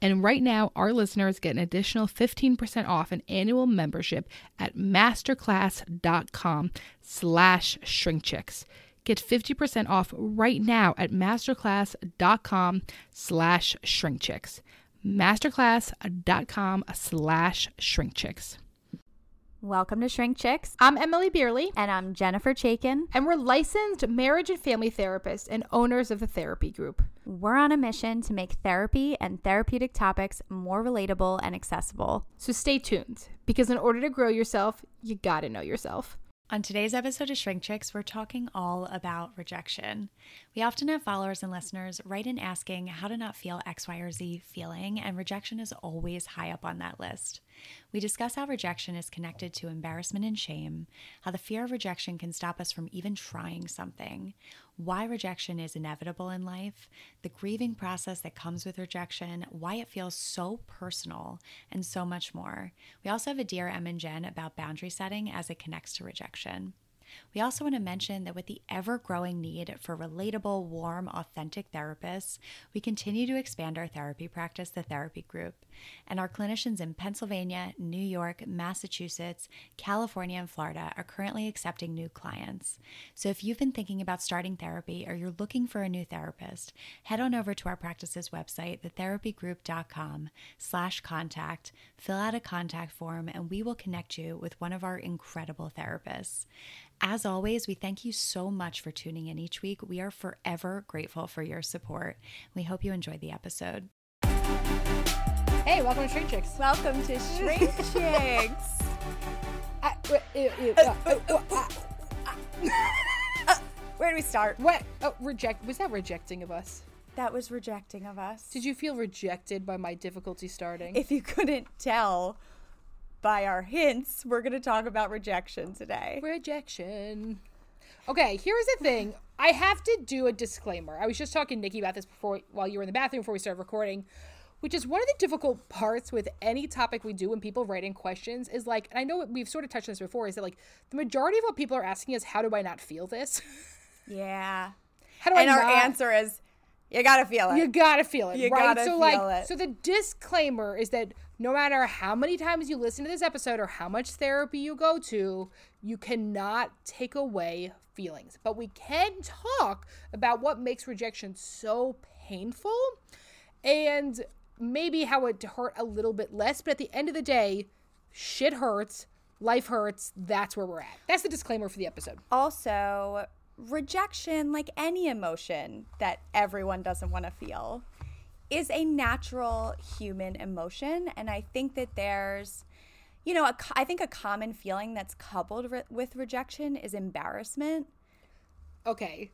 And right now, our listeners get an additional 15% off an annual membership at masterclass.com slash shrinkchicks. Get 50% off right now at masterclass.com slash shrinkchicks. Masterclass.com slash shrinkchicks. Welcome to Shrink Chicks. I'm Emmalee Bierly, And I'm Jennifer Chaikin. and we're licensed marriage and family therapists and owners of the therapy group. We're on a mission to make therapy and therapeutic topics more relatable and accessible. So stay tuned because in order to grow yourself, you gotta know yourself. On today's episode of Shrink Chicks, we're talking all about rejection. We often have followers and listeners write in asking how to not feel X, Y, or Z feeling, and rejection is always high up on that list. We discuss how rejection is connected to embarrassment and shame, how the fear of rejection can stop us from even trying something, why rejection is inevitable in life, the grieving process that comes with rejection, why it feels so personal, and so much more. We also have a Dear Em and Jen about boundary setting as it connects to rejection. We also want to mention that with the ever growing need for relatable, warm, authentic therapists, we continue to expand our therapy practice, the Therapy Group. And our clinicians in Pennsylvania, New York, Massachusetts, California, and Florida are currently accepting new clients. So if you've been thinking about starting therapy or you're looking for a new therapist, head on over to our practice's website, thetherapygroup.com slash contact, fill out a contact form, and we will connect you with one of our incredible therapists. As always, we thank you so much for tuning in each week. We are forever grateful for your support. We hope you enjoyed the episode. Hey, welcome to Shrink Chicks. Welcome to Shrink Chicks. I- wait, ew, ew, Where do we start? What? Oh, reject. Was that rejecting of us? That was rejecting of us. Did you feel rejected by my difficulty starting? If you couldn't tell by our hints, we're going to talk about rejection today. Rejection. Okay, here's the thing. I have to do a disclaimer. I was just talking to Nikki about this before while you were in the bathroom before we started recording, which is one of the difficult parts with any topic we do when people write in questions is like, and I know we've sort of touched on this before, is that like the majority of what people are asking is how do I not feel this? Yeah. How do And I And our not- answer is you got to feel it. You gotta feel it, You right? gotta so feel like, it. so the disclaimer is that no matter how many times you listen to this episode or how much therapy you go to, you cannot take away feelings. But we can talk about what makes rejection so painful and maybe how it hurt a little bit less. But at the end of the day, shit hurts. Life hurts. That's where we're at. That's the disclaimer for the episode. also, rejection, like any emotion that everyone doesn't want to feel, is a natural human emotion. And I think that there's, you know, a, I think a common feeling that's coupled re- with rejection is embarrassment. Okay.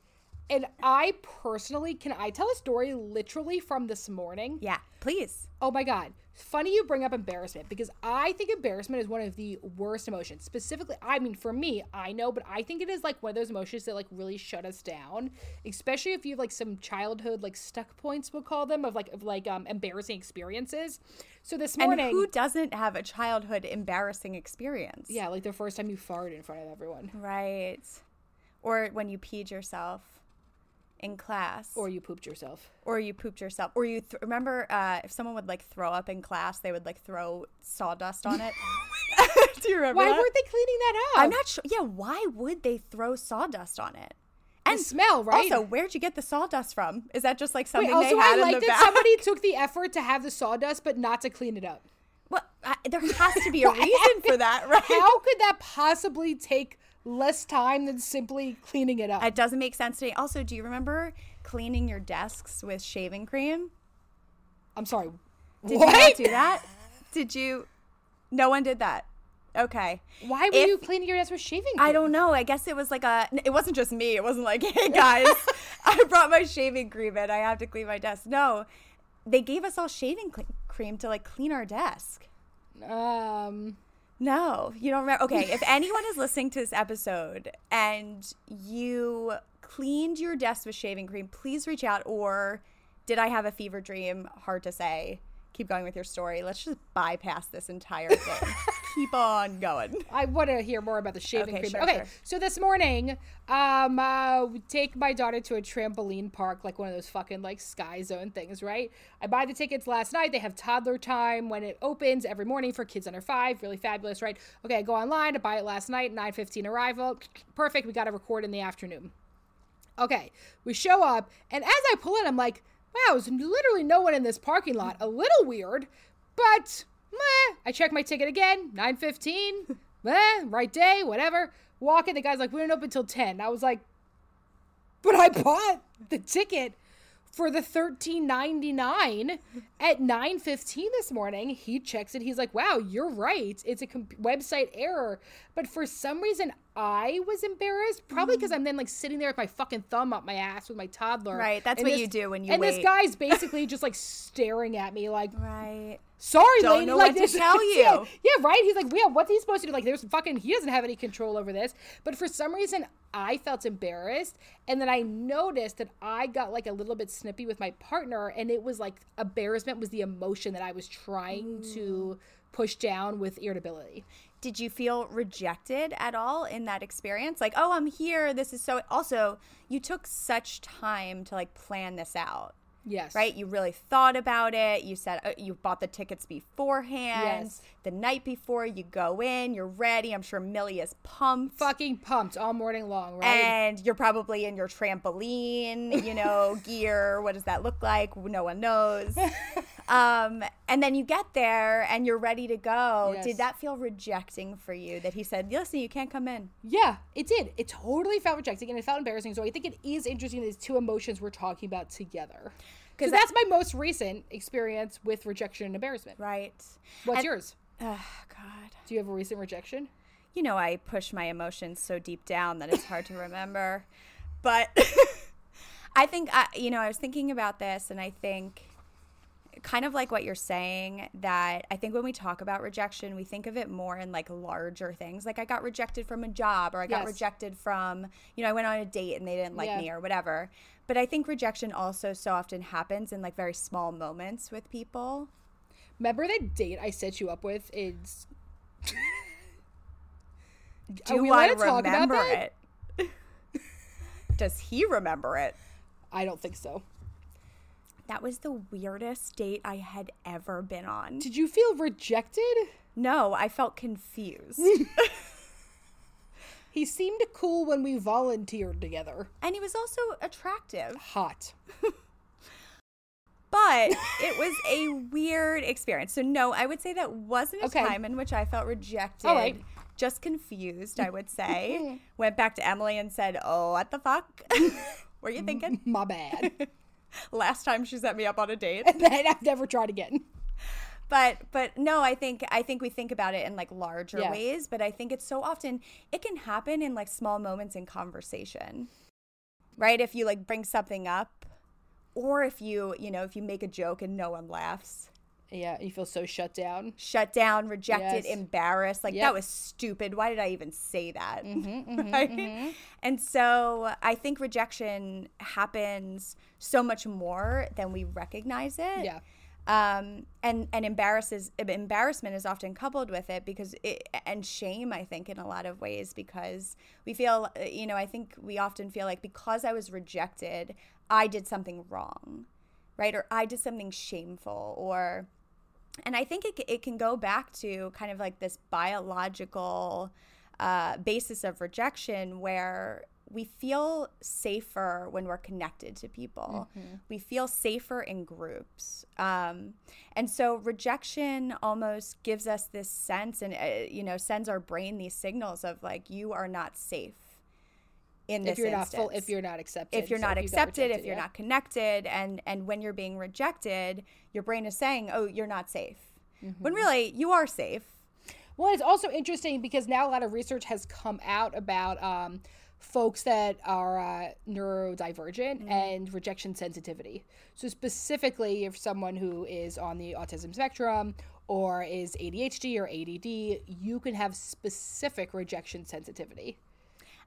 And I personally, can I tell a story literally from this morning? Yeah, please. Oh my God. Funny you bring up embarrassment because I think embarrassment is one of the worst emotions. Specifically, I mean, for me, I know, but I think it is like one of those emotions that like really shut us down, especially if you have like some childhood like stuck points, we'll call them, of like of like um embarrassing experiences. So this morning, And who doesn't have a childhood embarrassing experience? yeah, like the first time you farted in front of everyone, Right. Or when you peed yourself in class. or you pooped yourself. or you pooped yourself. Or you th- remember uh, if someone would like throw up in class, they would like throw sawdust on it. Do you remember Why that? weren't they cleaning that up? I'm not sure. Yeah, why would they throw sawdust on it? And smell, right? Also, where'd you get the sawdust from? Is that just like Wait, something also they had I in the that back? somebody took the effort to have the sawdust, but not to clean it up. Well, I, there has to be a reason for that, right? How could that possibly take less time than simply cleaning it up? It doesn't make sense to me. Also, do you remember cleaning your desks with shaving cream? I'm sorry. Did what? you not do that? Did you? No one did that. Okay. Why were If- you cleaning your desk with shaving cream? I don't know. I guess it was like a. It wasn't just me. It wasn't like, hey guys, I brought my shaving cream and I have to clean my desk. No, they gave us all shaving cream to like clean our desk. Um, No, you don't remember. Okay, if anyone is listening to this episode and you cleaned your desk with shaving cream, please reach out. Or did I have a fever dream? Hard to say. Keep going with your story. Let's just bypass this entire thing. Keep on going. I want to hear more about the shaving Okay, cream. sure, okay, sure. so this morning, um, uh, we take my daughter to a trampoline park, like one of those fucking like Sky Zone things, right? I buy the tickets last night. They have toddler time when it opens every morning for kids under five. Really fabulous, right? Okay, I go online to buy it last night. Nine fifteen arrival. Perfect. We got to record in the afternoon. Okay, we show up, and as I pull in, I'm like, wow, there's literally no one in this parking lot. A little weird, but meh. I check my ticket again, 9.15, meh, right day, whatever. Walk in, the guy's like, we don't open until 10. I was like, but I bought the ticket for the 13.99 at 9:15 this morning. He checks it. He's like, "Wow, you're right. It's a comp- website error." But for some reason, I was embarrassed, probably because mm-hmm. I'm then like sitting there with my fucking thumb up my ass with my toddler. Right, that's And what you do when you And wait. this guy's basically just like staring at me like, Right. sorry, Don't lady. know like what to tell you. yeah, right. He's like, yeah, what's he supposed to do? Like, there's fucking. He doesn't have any control over this. But for some reason, I felt embarrassed, and then I noticed that I got like a little bit snippy with my partner, and it was like embarrassment was the emotion that I was trying to push down with irritability. Did you feel rejected at all in that experience? Like, oh, I'm here. This is so. Also, you took such time to like plan this out, Yes. right? You really thought about it. You said uh, you bought the tickets beforehand. Yes. The night before, you go in, you're ready. I'm sure Millie is pumped. Fucking pumped all morning long, right? And you're probably in your trampoline, you know, gear. What does that look like? No one knows. um, and then you get there and you're ready to go. Yes. Did that feel rejecting for you that he said, listen, you can't come in? Yeah, it did. It totally felt rejecting and it felt embarrassing. So I think it is interesting these two emotions we're talking about together. Because that- that's my most recent experience with rejection and embarrassment. Right. What's And- yours? Oh, God. Do you have a recent rejection? You know, I push my emotions so deep down that it's hard to remember. But I think, I, you know, I was thinking about this and I think kind of like what you're saying that I think when we talk about rejection, we think of it more in like larger things. Like I got rejected from a job or I got Yes. rejected from, you know, I went on a date and they didn't like Yeah. me or whatever. But I think rejection also so often happens in like very small moments with people. Remember that date I set you up with is. Do we I allowed to talk about remember it? Does he remember it? I don't think so. That was the weirdest date I had ever been on. Did you feel rejected? No, I felt confused. He seemed cool when we volunteered together. and he was also attractive. Hot. But it was a weird experience. So no, I would say that wasn't a Okay. time in which I felt rejected. All right. Just confused, I would say. Went back to Emmalee and said, "Oh, what the fuck? were you thinking?" My bad. Last time she set me up on a date. and then I've never tried again. but but no i think i think we think about it in like larger Yeah. ways but i think it's so often it can happen in like small moments in conversation right? If you like bring something up, or if you, you know, if you make a joke and no one laughs, Yeah, you feel so shut down. shut down, rejected, Yes. embarrassed. Like Yep. that was stupid. Why did I even say that? Mm-hmm, right? And so I think rejection happens so much more than we recognize it. Yeah. Um, and and embarrasses embarrassment is often coupled with it because it, and shame I think in a lot of ways because we feel uh, you know I think we often feel like because I was rejected I did something wrong right or I did something shameful or and I think it, it can go back to kind of like this biological uh, basis of rejection where we feel safer when we're connected to people. We feel safer in groups. Um, and so rejection almost gives us this sense and, uh, you know, sends our brain these signals of like, you are not safe in this If you're not full, if you're not accepted, if you're So not got accepted, if you're yeah. not connected, and and when you're being rejected, your brain is saying, "Oh, you're not safe," Mm-hmm. when really you are safe. Well, it's also interesting because now a lot of research has come out about um, folks that are uh, neurodivergent and rejection sensitivity. So, specifically, if someone who is on the autism spectrum or is ADHD or ADD, you can have specific rejection sensitivity.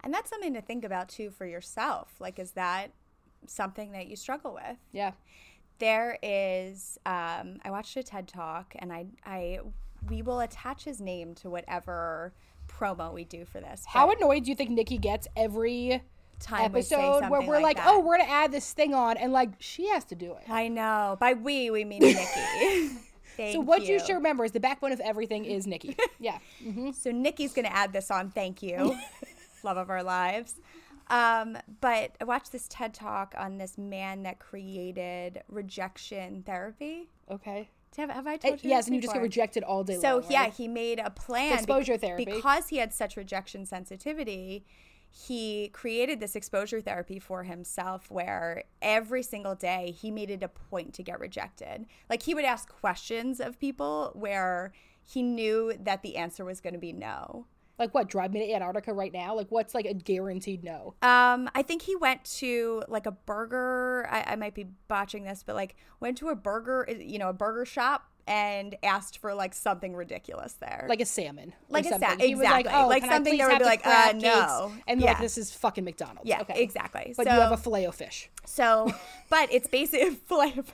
And that's something to think about too for yourself. Like, is that something that you struggle with? Yeah. There is. Um, I watched a TED talk, and I, I, we will attach his name to whatever promo we do for this. How annoyed do you think Nikki gets every time we episode where we're like, that. oh, we're going to add this thing on, and like, she has to do it. I know. By we, we mean Nikki. Thank So, what you. you should remember is the backbone of everything is Nikki. Yeah. So Nikki's going to add this on. Thank you. Love of our lives. Um, but I watched this TED talk on this man that created rejection therapy. Okay. Have, have I Uh, told you? yes, and you just get rejected all day So long. yeah, right? he made a plan. Exposure therapy. because he had such rejection sensitivity. He created this exposure therapy for himself where every single day he made it a point to get rejected. Like he would ask questions of people where he knew that the answer was going to be no. Like what? Drive me to Antarctica right now? Like what's like a guaranteed no? Um, I think he went to like a burger. I, I might be botching this, but like went to a burger, you know, a burger shop and asked for like something ridiculous there. Like a salmon, Like a sa- something. He was like, exactly. oh, Like something that would be like, uh, cakes? no. and like Yeah. this is fucking McDonald's. yeah, okay. exactly. But so, you have a filet o fish. so, but it's basically filet of.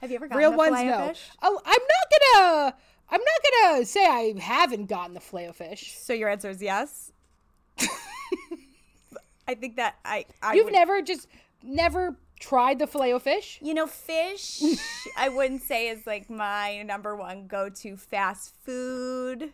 Have you ever gotten Real a ones, no. fish? Oh, I'm not gonna. I'm not gonna say I haven't gotten the filet o fish. So your answer is yes. I think that I. I You've would- never just never tried the filet fish. You know, fish, I wouldn't say is like my number one go to fast food.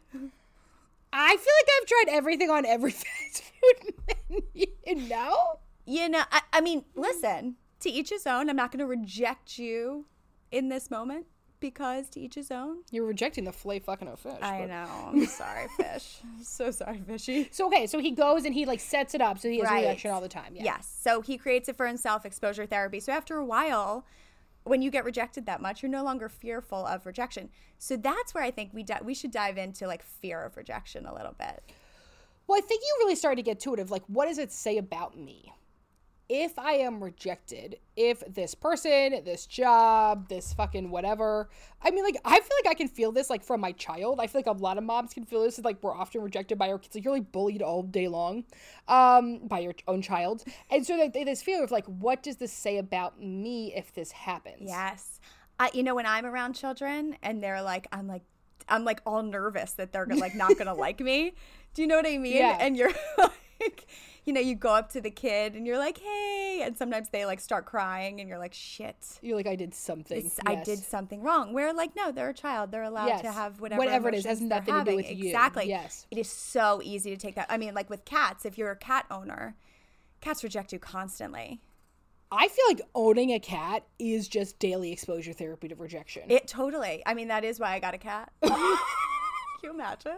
I feel like I've tried everything on every fast food menu. No. You know, I, I mean, listen, to each his own. I'm not going to reject you in this moment because to each his own. You're rejecting the flay fucking o fish. I but- know. I'm sorry, fish. I'm so sorry, fishy. So okay, so he goes and he like sets it up so he has Right. a reaction all the time. Yeah. Yes. So he creates it for himself, exposure therapy. So after a while, when you get rejected that much, you're no longer fearful of rejection. So that's where I think we di- we should dive into like fear of rejection a little bit. Well, I think you really started to get to it of like, what does it say about me? If I am rejected, if this person, this job, this fucking whatever, I mean, like, I feel like I can feel this like from my child. I feel like a lot of moms can feel this. Like, we're often rejected by our kids. Like, you're like bullied all day long um, by your own child. And so, like, this feeling of like, what does this say about me if this happens? Yes. I, you know, when I'm around children and they're like, I'm like, I'm like all nervous that they're like not gonna like me. Do you know what I mean? Yeah. And you're like, you know, you go up to the kid and you're like, hey, and sometimes they like start crying and you're like, shit. You're like, I did something. It's- I did something wrong. Where like, no, they're a child. They're allowed to have whatever. Whatever it is, has nothing to do with you. Exactly. Yes. It is so easy to take that. I mean, like with cats, if you're a cat owner, cats reject you constantly. I feel like owning a cat is just daily exposure therapy to rejection. It totally. I mean, that is why I got a cat. Can you imagine?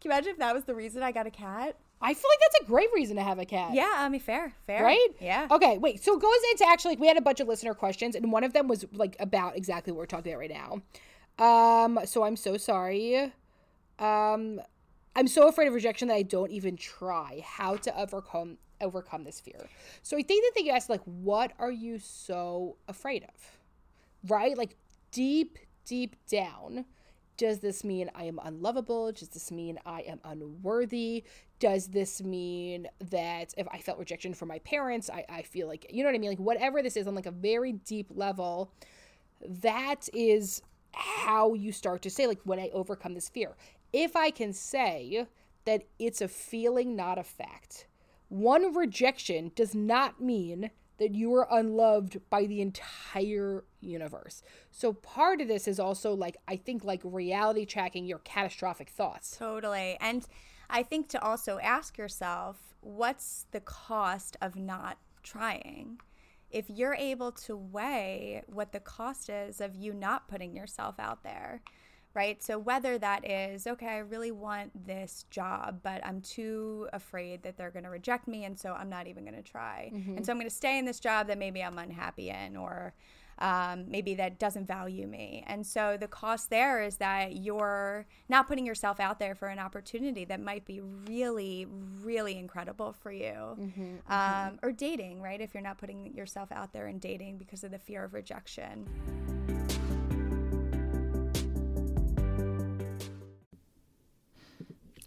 Can you imagine if that was the reason I got a cat? I feel like that's a great reason to have a cat. Yeah, I mean, fair, fair. Right? Yeah. Okay, wait. So it goes into actually, like, we had a bunch of listener questions, and one of them was like about exactly what we're talking about right now. Um, so I'm so sorry. Um, I'm so afraid of rejection that I don't even try. How to overcome overcome this fear. So I think that they ask like, what are you so afraid of? Right? Like deep, deep down, does this mean I am unlovable? Does this mean I am unworthy? Does this mean that if I felt rejection from my parents, I, I feel like, you know what I mean? Like, whatever this is on like a very deep level, that is how you start to say, like, when I overcome this fear. If I can say that it's a feeling, not a fact, one rejection does not mean that you are unloved by the entire universe. So part of this is also like I think like reality tracking your catastrophic thoughts. Totally. And I think to also ask yourself what's the cost of not trying? If you're able to weigh what the cost is of you not putting yourself out there, right? So whether that is, okay, I really want this job, but I'm too afraid that they're going to reject me. And so I'm not even going to try. Mm-hmm. And so I'm going to stay in this job that maybe I'm unhappy in or um, maybe that doesn't value me. And so the cost there is that you're not putting yourself out there for an opportunity that might be really, really incredible for you. Mm-hmm, um, mm-hmm. Or dating, right? If you're not putting yourself out there in dating because of the fear of rejection.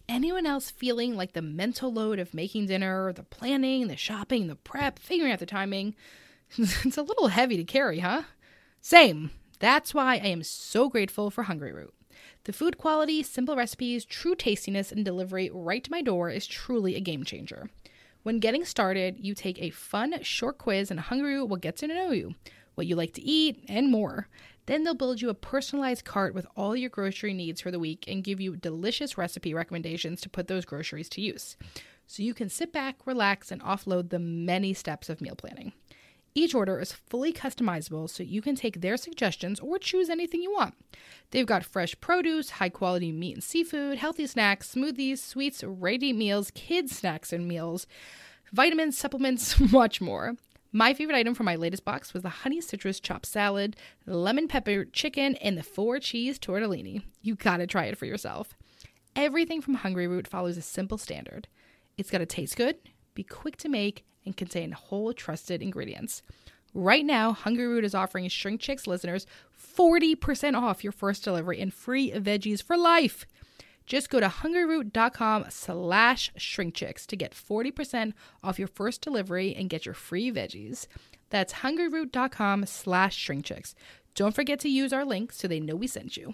anyone else feeling like the mental load of making dinner, the planning, the shopping, the prep, figuring out the timing? it's a little heavy to carry, huh? Same. That's why I am so grateful for Hungryroot. The food quality, simple recipes, true tastiness, and delivery right to my door is truly a game changer. When getting started, you take a fun, short quiz, and Hungryroot will get to know you, what you like to eat, and more. Then they'll build you a personalized cart with all your grocery needs for the week and give you delicious recipe recommendations to put those groceries to use. So you can sit back, relax, and offload the many steps of meal planning. Each order is fully customizable so you can take their suggestions or choose anything you want. They've got fresh produce, high quality meat and seafood, healthy snacks, smoothies, sweets, ready meals, kids' snacks and meals, vitamins, supplements, much more. My favorite item from my latest box was the honey citrus chopped salad, lemon pepper chicken, and the four cheese tortellini. You gotta try it for yourself. Everything from Hungryroot follows a simple standard. It's gotta taste good, be quick to make, and contain whole trusted ingredients. Right now, Hungryroot is offering Shrink Chicks listeners 40% off your first delivery and free veggies for life. Just go to hungryroot.com slash shrinkchicks to get 40% off your first delivery and get your free veggies. That's hungryroot.com slash shrinkchicks. Don't forget to use our link so they know we sent you.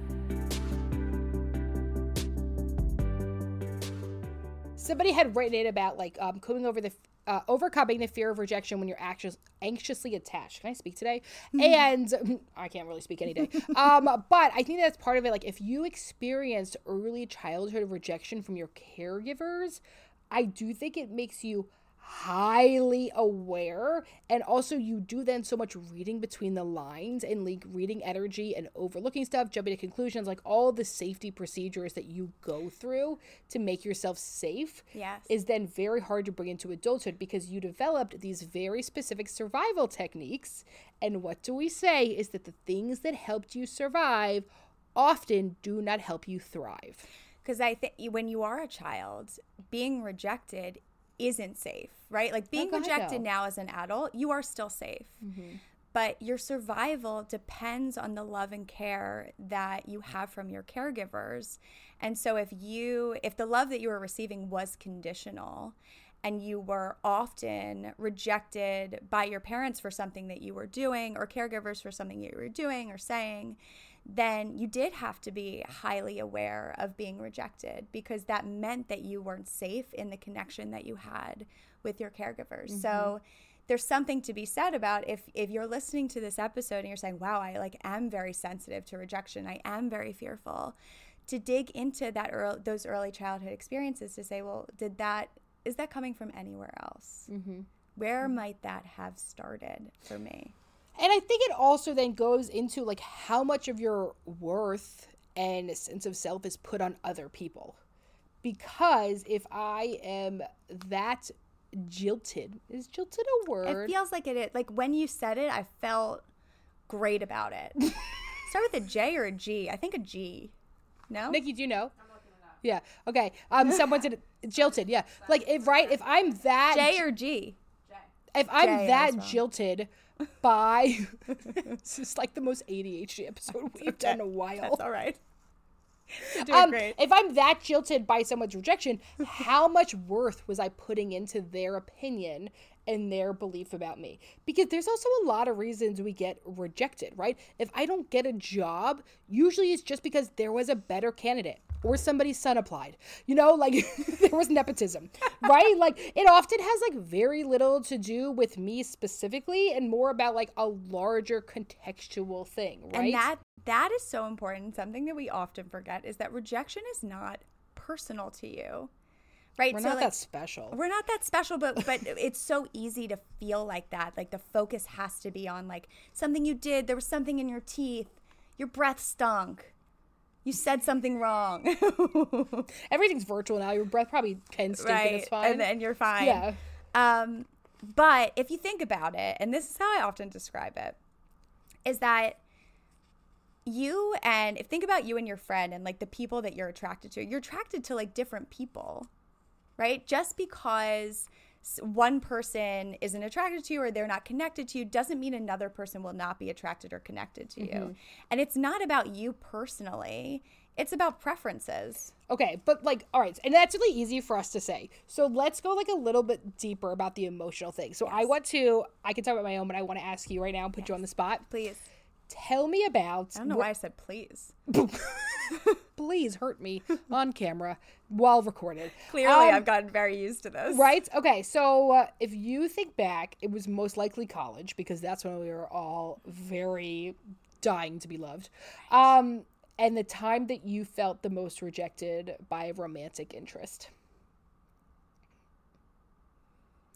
Somebody had written it about like um, coming over the uh, overcoming the fear of rejection when you're anxious, anxiously attached. Can I speak today? Mm-hmm. And I can't really speak any day. um, but I think that's part of it. Like if you experienced early childhood rejection from your caregivers, I do think it makes you highly aware. And also you do then so much reading between the lines and like reading energy and overlooking stuff jumping to conclusions like all the safety procedures that you go through to make yourself safe Yes. is then very hard to bring into adulthood because you developed these very specific survival techniques. And what do we say is that the things that helped you survive often do not help you thrive. Because I think when you are a child, being rejected isn't safe, right? Like being oh, ahead, rejected now as an adult, you are still safe. Mm-hmm. But your survival depends on the love and care that you have from your caregivers. And so if you if the love that you were receiving was conditional and you were often rejected by your parents for something that you were doing or caregivers for something you were doing or saying, then you did have to be highly aware of being rejected because that meant that you weren't safe in the connection that you had with your caregivers. So mm-hmm. there's something to be said about if if you're listening to this episode and you're saying, "Wow, I like am very sensitive to rejection. I am very fearful." To dig into that early, those early childhood experiences to say, "Well, did that is that coming from anywhere else? Mm-hmm. Where mm-hmm. might that have started for me?" And I think it also then goes into like how much of your worth and sense of self is put on other people. Because if I am that jilted, is jilted a word? It feels like it is. Like when you said it, I felt great about it. Start with a J or a G? I think a G. No? Nikki, do you know? Yeah. Okay. Um. Someone said jilted. Yeah. Like if right, if I'm that J or G? If I'm I that wrong. jilted by, this is like the most ADHD episode we've done in a while. That's all right. Doing um, great. if I'm that jilted by someone's rejection, how much worth was I putting into their opinion and their belief about me? Because there's also a lot of reasons we get rejected, right? If I don't get a job, usually it's just because there was a better candidate or somebody's son applied. You know, like there was nepotism, right? like it often has like very little to do with me specifically and more about like a larger contextual thing, right? And that that is so important. Something that we often forget is that rejection is not personal to you. Right? We're So, not like, that special. We're not that special, but but it's so easy to feel like that. Like the focus has to be on like something you did, there was something in your teeth, your breath stunk. You said something wrong. Everything's virtual now. Your breath probably can stink and it's fine. And, and you're fine. Yeah. Um, but if you think about it, and this is how I often describe it, is that you and if think about you and your friend and like the people that you're attracted to, you're attracted to like different people, right? Just because one person isn't attracted to you or they're not connected to you doesn't mean another person will not be attracted or connected to you. Mm-hmm. And it's not about you personally, it's about preferences. Okay, but like, all right, and that's really easy for us to say. So let's go like a little bit deeper about the emotional thing. So I want to, I can talk about my own, but I want to ask you right now and put you on the spot. Please. Tell me about. I don't know why I said please. Please hurt me on camera while recorded. Clearly, Um, I've gotten very used to this. Right? Okay, so uh, if you think back, it was most likely college because that's when we were all very dying to be loved. Um, and the time that you felt the most rejected by a romantic interest.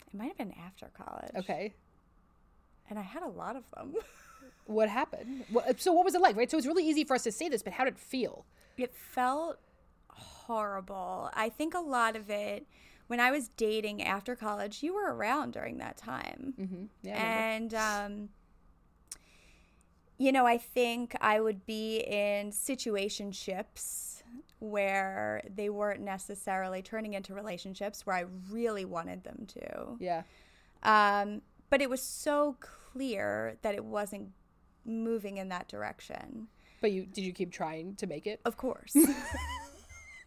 It might have been after college. Okay. And I had a lot of them. What happened? So what was it like, right? So it's really easy for us to say this, but how did it feel? It felt horrible. I think a lot of it, when I was dating after college, you were around during that time. Mm-hmm. Yeah. And um, you know i think i would be in situationships where they weren't necessarily turning into relationships where i really wanted them to yeah. um, but it was so clear that it wasn't moving in that direction But you did you keep trying to make it? of course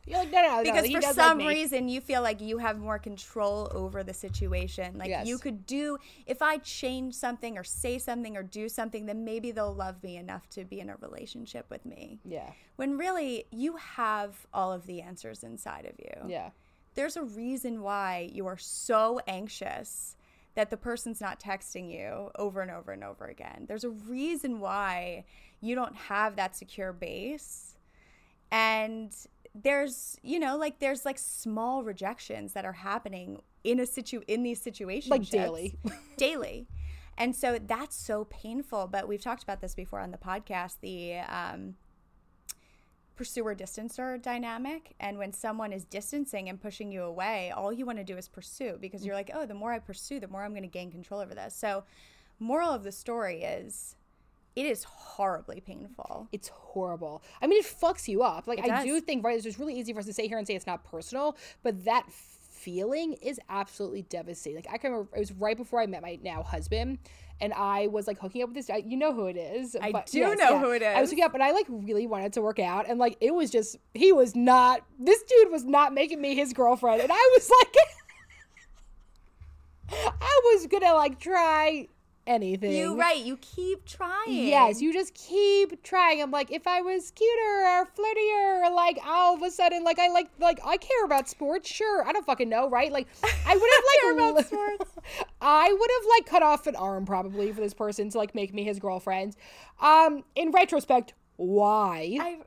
You're like, no, no, no. because he for does like some reason you feel like you have more control over the situation like Yes. you could do if i change something or say something or do something then maybe they'll love me enough to be in a relationship with me Yeah. when really you have all of the answers inside of you Yeah. there's a reason why you are so anxious that the person's not texting you over and over and over again. There's a reason why you don't have that secure base. And there's you know like there's like small rejections that are happening in a situ in these situations Like daily. daily. And so that's so painful. But we've talked about this before on the podcast the um, pursuer distancer dynamic and when someone is distancing and pushing you away all you want to do is pursue because you're like oh the more i pursue the more i'm going to gain control over this so moral of the story is it is horribly painful It's horrible. I mean, it fucks you up. Like, I do think, right, it's just really easy for us to sit here and say it's not personal, but that feeling is absolutely devastating. Like, I can remember it was right before I met my now husband, and I was like hooking up with this guy. You know who it is. I but do know who it is. I was hooking up, and I like really wanted to work out, and like, it was just, he was not, this dude was not making me his girlfriend. And I was like, I was gonna like try anything. you right you keep trying Yes, you just keep trying. I'm like, if I was cuter or flirtier, or like all of a sudden, like I like, like I care about sports. Sure, I don't fucking know, right? Like, I would have like care about sports. I would have like cut off an arm probably for this person to like make me his girlfriend. Um, in retrospect, why? I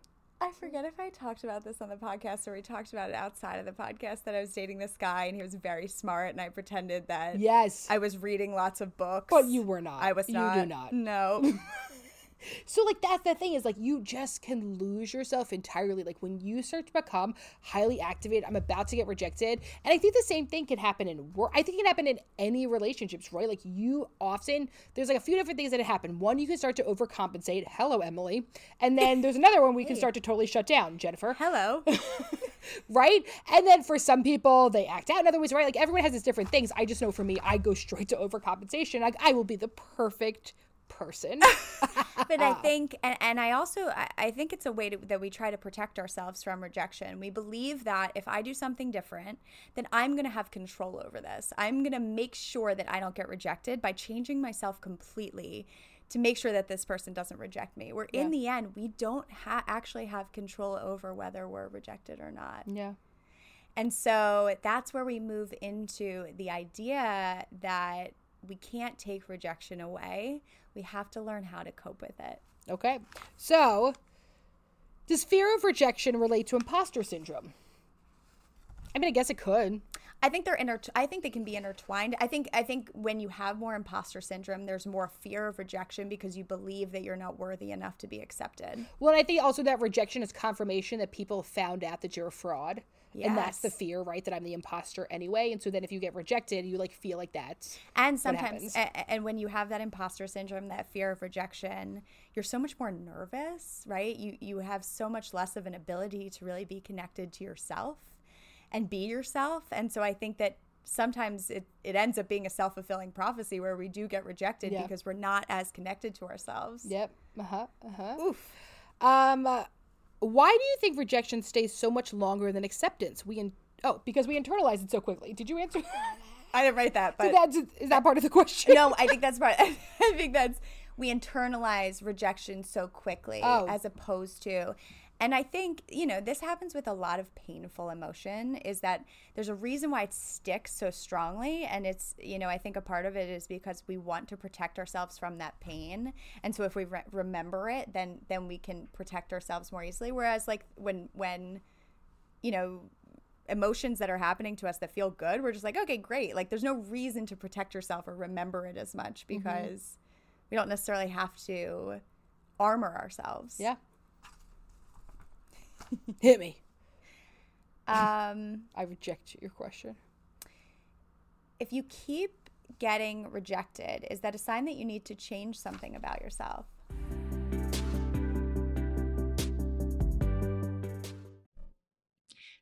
I forget if I talked about this on the podcast or we talked about it outside of the podcast that I was dating this guy and he was very smart and I pretended that yes, I was reading lots of books. but you were not. I was You do not. No. So like that's the thing is like you just can lose yourself entirely. Like when you start to become highly activated, I'm about to get rejected. And I think the same thing can happen in work. I think it can happen in any relationships, right? Like you often there's like a few different things that happen. One, you can start to overcompensate. Hello, Emmalee. And then there's another one we can start to totally shut down, Jennifer. Hello. Right? And then for some people they act out in other ways, right? Like everyone has these different things. I just know for me, I go straight to overcompensation. Like I will be the perfect person. but I uh. think, and, and I also, I, I think it's a way to, that we try to protect ourselves from rejection. We believe that if I do something different, then I'm going to have control over this. I'm going to make sure that I don't get rejected by changing myself completely to make sure that this person doesn't reject me. Where in the end, we don't ha- actually have control over whether we're rejected or not. yeah. And so that's where we move into the idea that we can't take rejection away. We have to learn how to cope with it. Okay. So, does fear of rejection relate to imposter syndrome? I mean, I guess it could. I think they're inter- I think they can be intertwined. I think I think when you have more imposter syndrome, there's more fear of rejection because you believe that you're not worthy enough to be accepted. Well, I think also that rejection is confirmation that people found out that you're a fraud. And that's the fear, right? That I'm the imposter anyway. And so then if you get rejected, you like feel like that. And sometimes, and when you have that imposter syndrome, that fear of rejection, you're so much more nervous, right? You you have so much less of an ability to really be connected to yourself and be yourself. And so I think that sometimes it, it ends up being a self fulfilling prophecy where we do get rejected Yeah. because we're not as connected to ourselves. Yep. Uh huh. Uh huh. Oof. Um, uh, why do you think rejection stays so much longer than acceptance? We in- oh because we internalize it so quickly. Did you answer? I didn't write that, but that's is that part of the question? no, I think that's part. I think that's we internalize rejection so quickly Oh. as opposed to. And I think, you know, this happens with a lot of painful emotion is that there's a reason why it sticks so strongly. And it's, you know, I think a part of it is because we want to protect ourselves from that pain. And so if we re- remember it, then, then we can protect ourselves more easily. Whereas like when, when, you know, emotions that are happening to us that feel good, we're just like, okay, great. Like there's no reason to protect yourself or remember it as much Mm-hmm. because we don't necessarily have to armor ourselves. Yeah. Hit me. Um, I reject your question. if you keep getting rejected, is that a sign that you need to change something about yourself?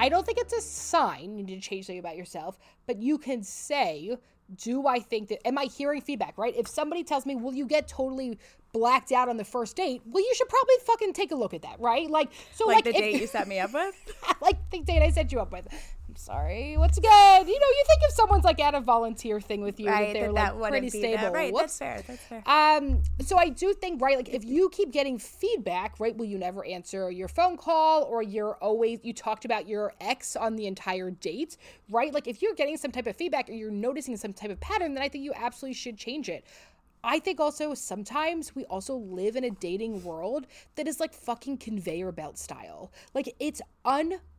I don't think it's a sign you need to change something about yourself, but you can say, do I think that, am I hearing feedback, right? If somebody tells me, will you get totally blacked out on the first date, well, you should probably fucking take a look at that, right? Like, so like, like, the if- date you set me up with. like the date I set you up with. I'm sorry. What's good? You know, you think if someone's like at a volunteer thing with you, right, that they're that, like pretty stable. that. Right, Whoops. that's fair. That's fair. Um, so I do think, right, like if you keep getting feedback, right, will you never answer your phone call or you're always, you talked about your ex on the entire date, right? Like if you're getting some type of feedback or you're noticing some type of pattern, then I think you absolutely should change it. I think also sometimes we also live in a dating world that is like fucking conveyor belt style. Like it's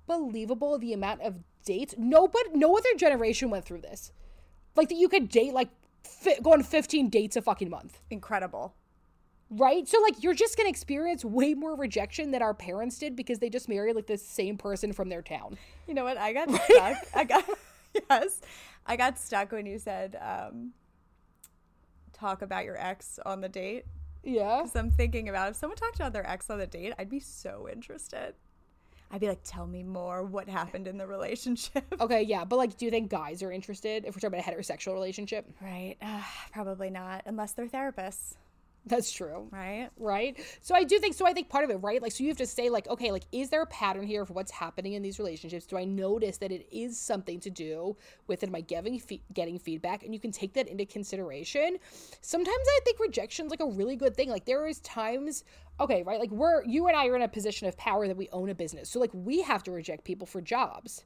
unbelievable the amount of dates. Nobody, no other generation went through this. Like that you could date like fi- go on 15 dates a fucking month Incredible. right? So like you're just gonna experience way more rejection than our parents did because they just married like the same person from their town. You know what? I got stuck. I got yes. I got stuck when you said um, talk about your ex on the date. Yeah. Because I'm thinking about if someone talked about their ex on the date, I'd be so interested. I'd be like, tell me more. What happened in the relationship? Okay, yeah, but like, do you think guys are interested if we're talking about a heterosexual relationship? Right. Uh, probably not, unless they're therapists. That's true. Right. Right. So I do think so. I think part of it, right? Like, so you have to say, like, okay, like, is there a pattern here for what's happening in these relationships? Do I notice that it is something to do with am I getting fe- getting feedback? And you can take that into consideration. Sometimes I think rejection's like a really good thing. Like, there is times, okay, right? Like, we're you and I are in a position of power that we own a business, so like we have to reject people for jobs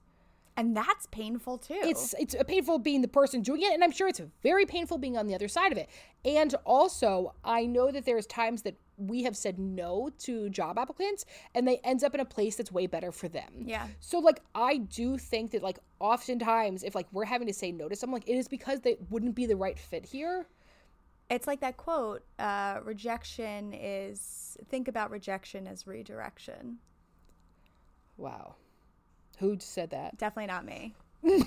And that's painful too. it's it's painful being the person doing it and i'm sure it's very painful being on the other side of it and also i know that there's times that we have said no to job applicants and they ends up in a place that's way better for them Yeah. so like i do think that like oftentimes if like we're having to say no to someone like it is because they wouldn't be the right fit here it's like that quote uh, rejection is think about rejection as redirection. wow who said that Definitely not me.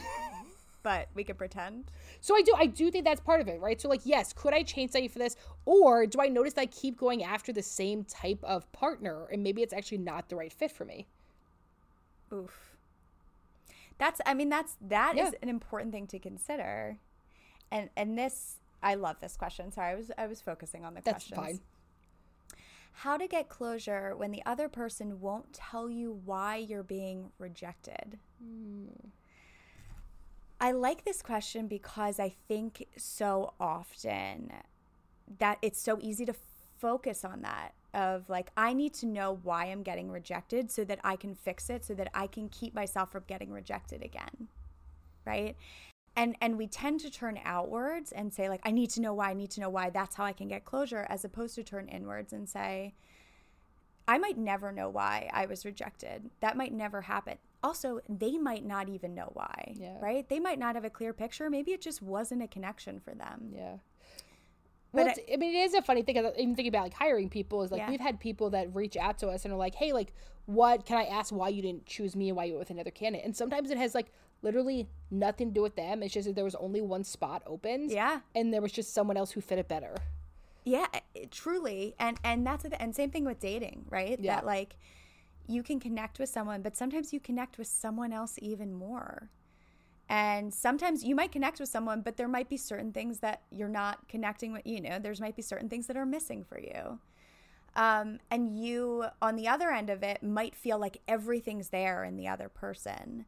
but we could pretend. So I do I do think that's part of it, right? So like yes, could I change something for this? Or do I notice that I keep going after the same type of partner and maybe it's actually not the right fit for me? Oof. That's I mean that's that is Yeah. an important thing to consider. And and this I love this question. Sorry, I was I was focusing on the That's questions. fine. How to get closure when the other person won't tell you why you're being rejected? Hmm. I like this question because I think so often that it's so easy to focus on that of like I need to know why I'm getting rejected so that I can fix it so that I can keep myself from getting rejected again. Right? And and we tend to turn outwards and say like I need to know why, I need to know why. That's how I can get closure as opposed to turn inwards and say I might never know why I was rejected. That might never happen. Also, they might not even know why, Yeah. right? They might not have a clear picture. Maybe it just wasn't a connection for them. Yeah. But Well, it's, I mean, it is a funny thing. Even thinking about like hiring people is like Yeah. we've had people that reach out to us and are like, "Hey, like, what can I ask why you didn't choose me and why you went with another candidate?" And sometimes it has like literally nothing to do with them. It's just that there was only one spot open. Yeah. and there was just someone else who fit it better. Yeah, it, truly. And and that's the and same thing with dating, right? Yeah. That like you can connect with someone, but sometimes you connect with someone else even more. And sometimes you might connect with someone, but there might be certain things that you're not connecting with, you know, there's might be certain things that are missing for you. Um, and you, on the other end of it, might feel like everything's there in the other person,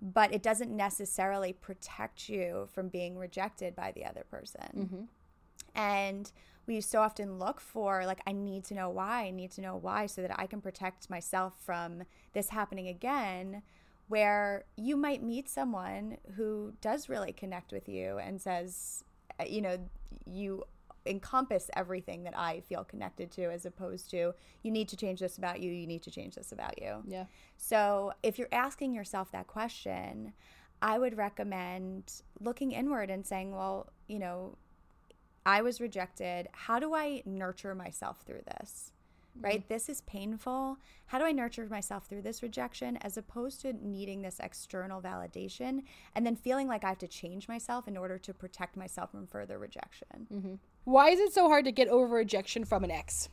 but it doesn't necessarily protect you from being rejected by the other person. And we so often look for, like, I need to know why, I need to know why, so that I can protect myself from this happening again. Where you might meet someone who does really connect with you and says, uh, you know, you encompass everything that I feel connected to, as opposed to, you need to change this about you, you need to change this about you. Yeah. So, if you're asking yourself that question, I would recommend looking inward and saying, well, you know, I was rejected. How do I nurture myself through this? Right? Mm-hmm. This is painful. How do I nurture myself through this rejection as opposed to needing this external validation and then feeling like I have to change myself in order to protect myself from further rejection? Mm-hmm. Why is it so hard to get over rejection from an ex?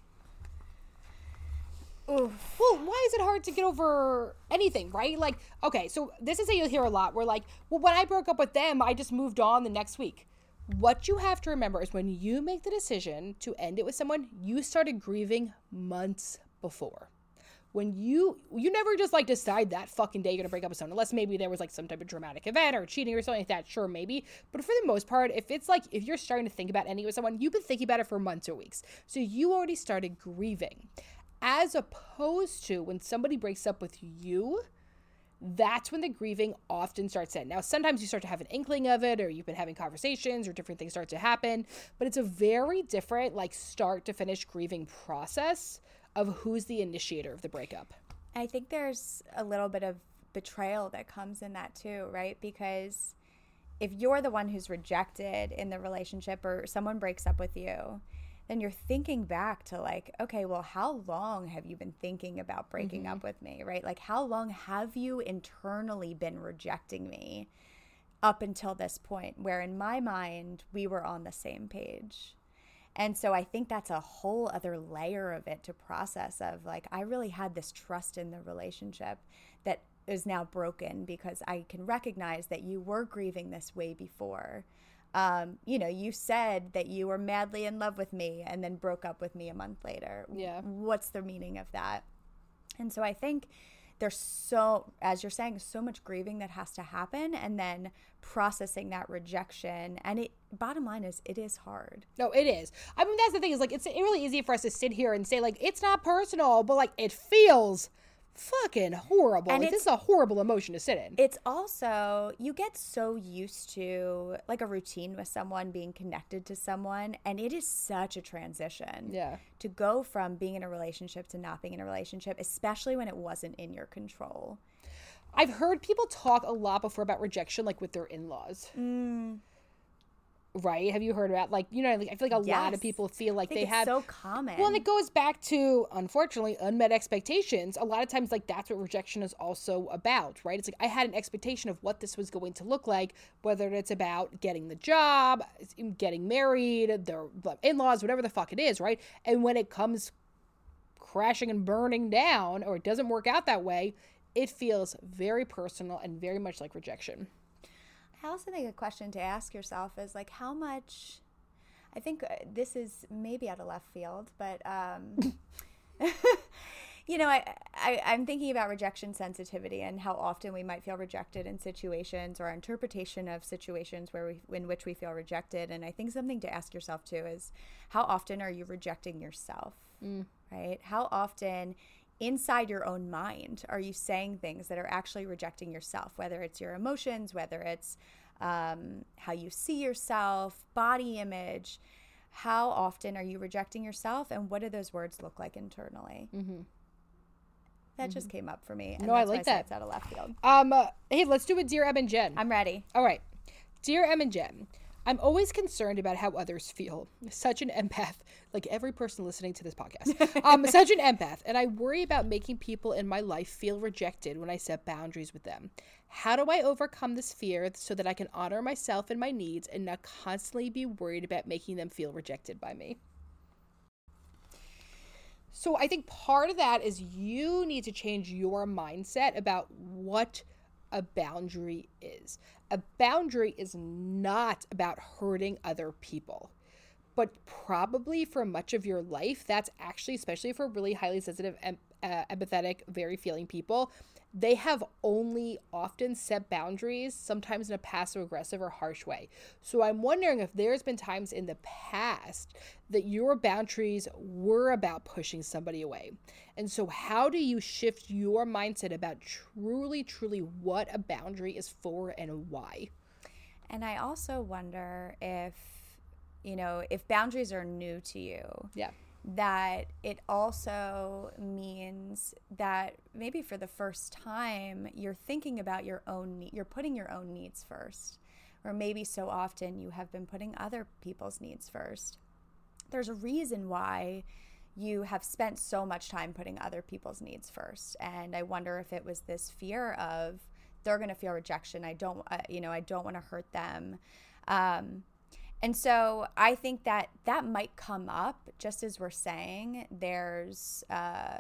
Well, why is it hard to get over anything, right? Like, okay, so this is a you'll hear a lot. We're like, well, when I broke up with them, I just moved on the next week. What you have to remember is when you make the decision to end it with someone, you started grieving months before. When you you never just like decide that fucking day you're gonna break up with someone, unless maybe there was like some type of dramatic event or cheating or something like that. Sure, maybe. But for the most part, if it's like if you're starting to think about ending with someone, you've been thinking about it for months or weeks. So you already started grieving. As opposed to when somebody breaks up with you, that's when the grieving often starts in. Now, sometimes you start to have an inkling of it, or you've been having conversations, or different things start to happen, but it's a very different, like, start to finish grieving process of who's the initiator of the breakup. I think there's a little bit of betrayal that comes in that too, right? Because if you're the one who's rejected in the relationship or someone breaks up with you, then you're thinking back to like, okay, well, how long have you been thinking about breaking mm-hmm. up with me, right? Like, how long have you internally been rejecting me up until this point, where in my mind, we were on the same page? And so I think that's a whole other layer of it to process of like I really had this trust in the relationship that is now broken because I can recognize that you were grieving this way before. Um, you know, you said that you were madly in love with me and then broke up with me a month later. Yeah. What's the meaning of that? And so I think there's so, as you're saying, so much grieving that has to happen and then processing that rejection. And it, bottom line is, it is hard. No, it is. I mean, that's the thing is like, it's really easy for us to sit here and say, like, it's not personal, but like, it feels fucking horrible. And like, this is a horrible emotion to sit in. It's also, you get so used to like a routine with someone, being connected to someone, and it is such a transition. Yeah. To go from being in a relationship to not being in a relationship, especially when it wasn't in your control. I've heard people talk a lot before about rejection, like with their in laws. Mm. Right? Have you heard about like you know? Like, I feel like a lot of people feel like they it's have so common. Well, and it goes back to unfortunately unmet expectations. A lot of times, like that's what rejection is also about, right? It's like I had an expectation of what this was going to look like, whether it's about getting the job, getting married, their in-laws, whatever the fuck it is, right? And when it comes crashing and burning down, or it doesn't work out that way, it feels very personal and very much like rejection. I also think a question to ask yourself is like, how much? I think uh, this is maybe out of left field, but um, you know, I, I I'm thinking about rejection sensitivity and how often we might feel rejected in situations or our interpretation of situations where we in which we feel rejected. And I think something to ask yourself too is how often are you rejecting yourself? Mm. Right? How often inside your own mind are you saying things that are actually rejecting yourself, whether it's your emotions, whether it's um, how you see yourself, body image. How often are you rejecting yourself, and what do those words look like internally? Mm-hmm. That mm-hmm. just came up for me. no, I like that. It's out of left field. Um, uh, hey, let's do it, dear Em and Jen. I'm ready. All right, dear Em and Jen. I'm always concerned about how others feel. Such an empath, like every person listening to this podcast. Um, such an empath, and I worry about making people in my life feel rejected when I set boundaries with them. How do I overcome this fear so that I can honor myself and my needs and not constantly be worried about making them feel rejected by me? So I think part of that is you need to change your mindset about what a boundary is. A boundary is not about hurting other people. But probably for much of your life, that's actually, especially for really highly sensitive, uh, empathetic, very feeling people, they have only often set boundaries, sometimes in a passive aggressive or harsh way. So I'm wondering if there's been times in the past that your boundaries were about pushing somebody away. And so, how do you shift your mindset about truly, truly what a boundary is for and why? And I also wonder if, you know, if boundaries are new to you. Yeah that it also means that maybe for the first time you're thinking about your own need, you're putting your own needs first. Or maybe so often you have been putting other people's needs first. There's a reason why you have spent so much time putting other people's needs first. And i wonder if it was this fear of they're going to feel rejection. I don't uh, you know i don't want to hurt them. Um, and so I think that that might come up just as we're saying. There's uh,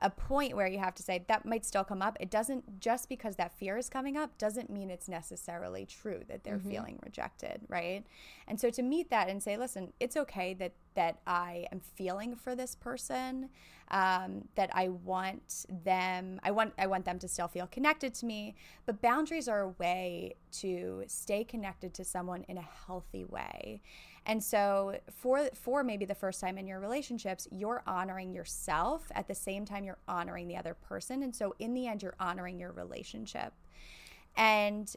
a point where you have to say that might still come up. It doesn't just because that fear is coming up doesn't mean it's necessarily true that they're mm-hmm. feeling rejected, right? And so to meet that and say, listen, it's okay that that I am feeling for this person, um, that I want them, I want I want them to still feel connected to me. But boundaries are a way to stay connected to someone in a healthy way. And so for for maybe the first time in your relationships, you're honoring yourself at the same time you're honoring the other person. And so in the end you're honoring your relationship. And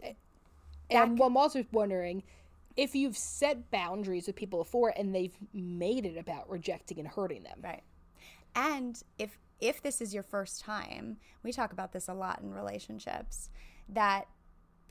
and I'm also wondering if you've set boundaries with people before and they've made it about rejecting and hurting them. Right. And if if this is your first time, we talk about this a lot in relationships, that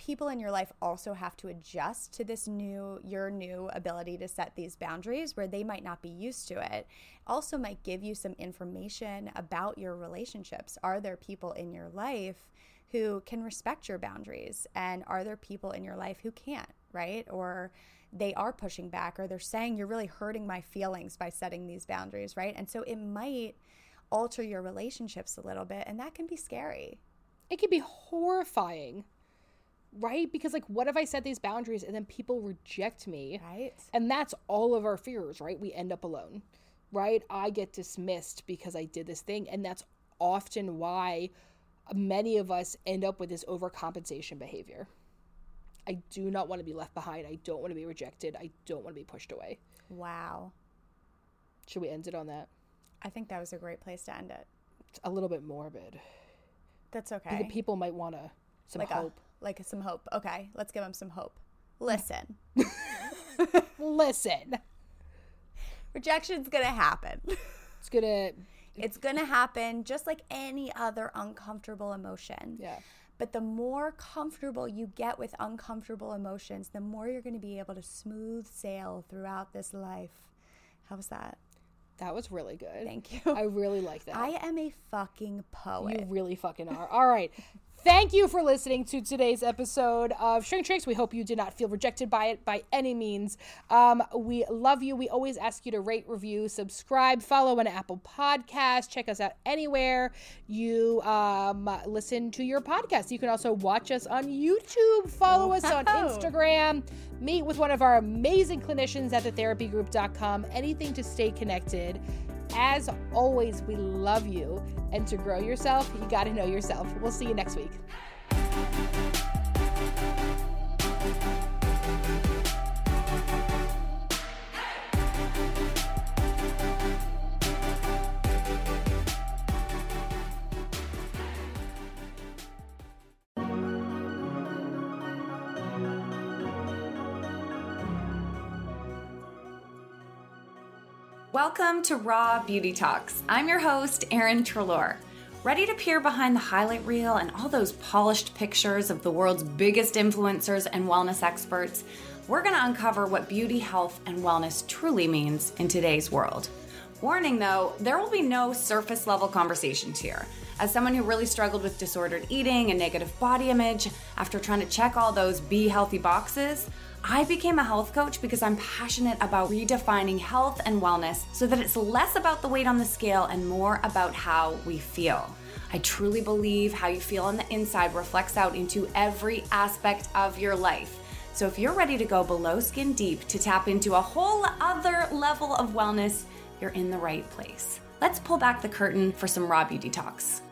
people in your life also have to adjust to this new your new ability to set these boundaries where they might not be used to it. Also might give you some information about your relationships. Are there people in your life who can respect your boundaries? And are there people in your life who can't right? Or they are pushing back or they're saying you're really hurting my feelings by setting these boundaries right? And so it might alter your relationships a little bit and that can be scary. It can be horrifying right? Because like what if I set these boundaries and then people reject me? Right. And that's all of our fears, right? We end up alone. Right? I get dismissed because I did this thing and that's often why many of us end up with this overcompensation behavior. I do not want to be left behind. I don't want to be rejected. I don't want to be pushed away. Wow. Should we end it on that? I think that was a great place to end it. It's a little bit morbid. That's okay. The people might want to some like hope. A, like some hope. Okay, let's give them some hope. Listen. Listen. Rejection's going to happen. It's going to It's going to happen just like any other uncomfortable emotion. Yeah. But the more comfortable you get with uncomfortable emotions, the more you're going to be able to smooth sail throughout this life. How was that? That was really good. Thank you. I really like that. I am a fucking poet. You really fucking are. All right. Thank you for listening to today's episode of ShrinkChicks. We hope you did not feel rejected by it by any means. Um, we love you. We always ask you to rate, review, subscribe, follow on Apple Podcast. Check us out anywhere you um, listen to your podcast. You can also watch us on YouTube. Follow us on Instagram. Meet with one of our amazing clinicians at thetherapygroup.com. Anything to stay connected. As always, we love you. And to grow yourself, you got to know yourself. We'll see you next week. Welcome to Raw Beauty Talks. I'm your host, Erin Treloar. Ready to peer behind the highlight reel and all those polished pictures of the world's biggest influencers and wellness experts? We're going to uncover what beauty, health, and wellness truly means in today's world. Warning though, there will be no surface level conversations here. As someone who really struggled with disordered eating and negative body image after trying to check all those be healthy boxes, I became a health coach because I'm passionate about redefining health and wellness so that it's less about the weight on the scale and more about how we feel. I truly believe how you feel on the inside reflects out into every aspect of your life. So if you're ready to go below skin deep to tap into a whole other level of wellness, you're in the right place. Let's pull back the curtain for some raw beauty talks.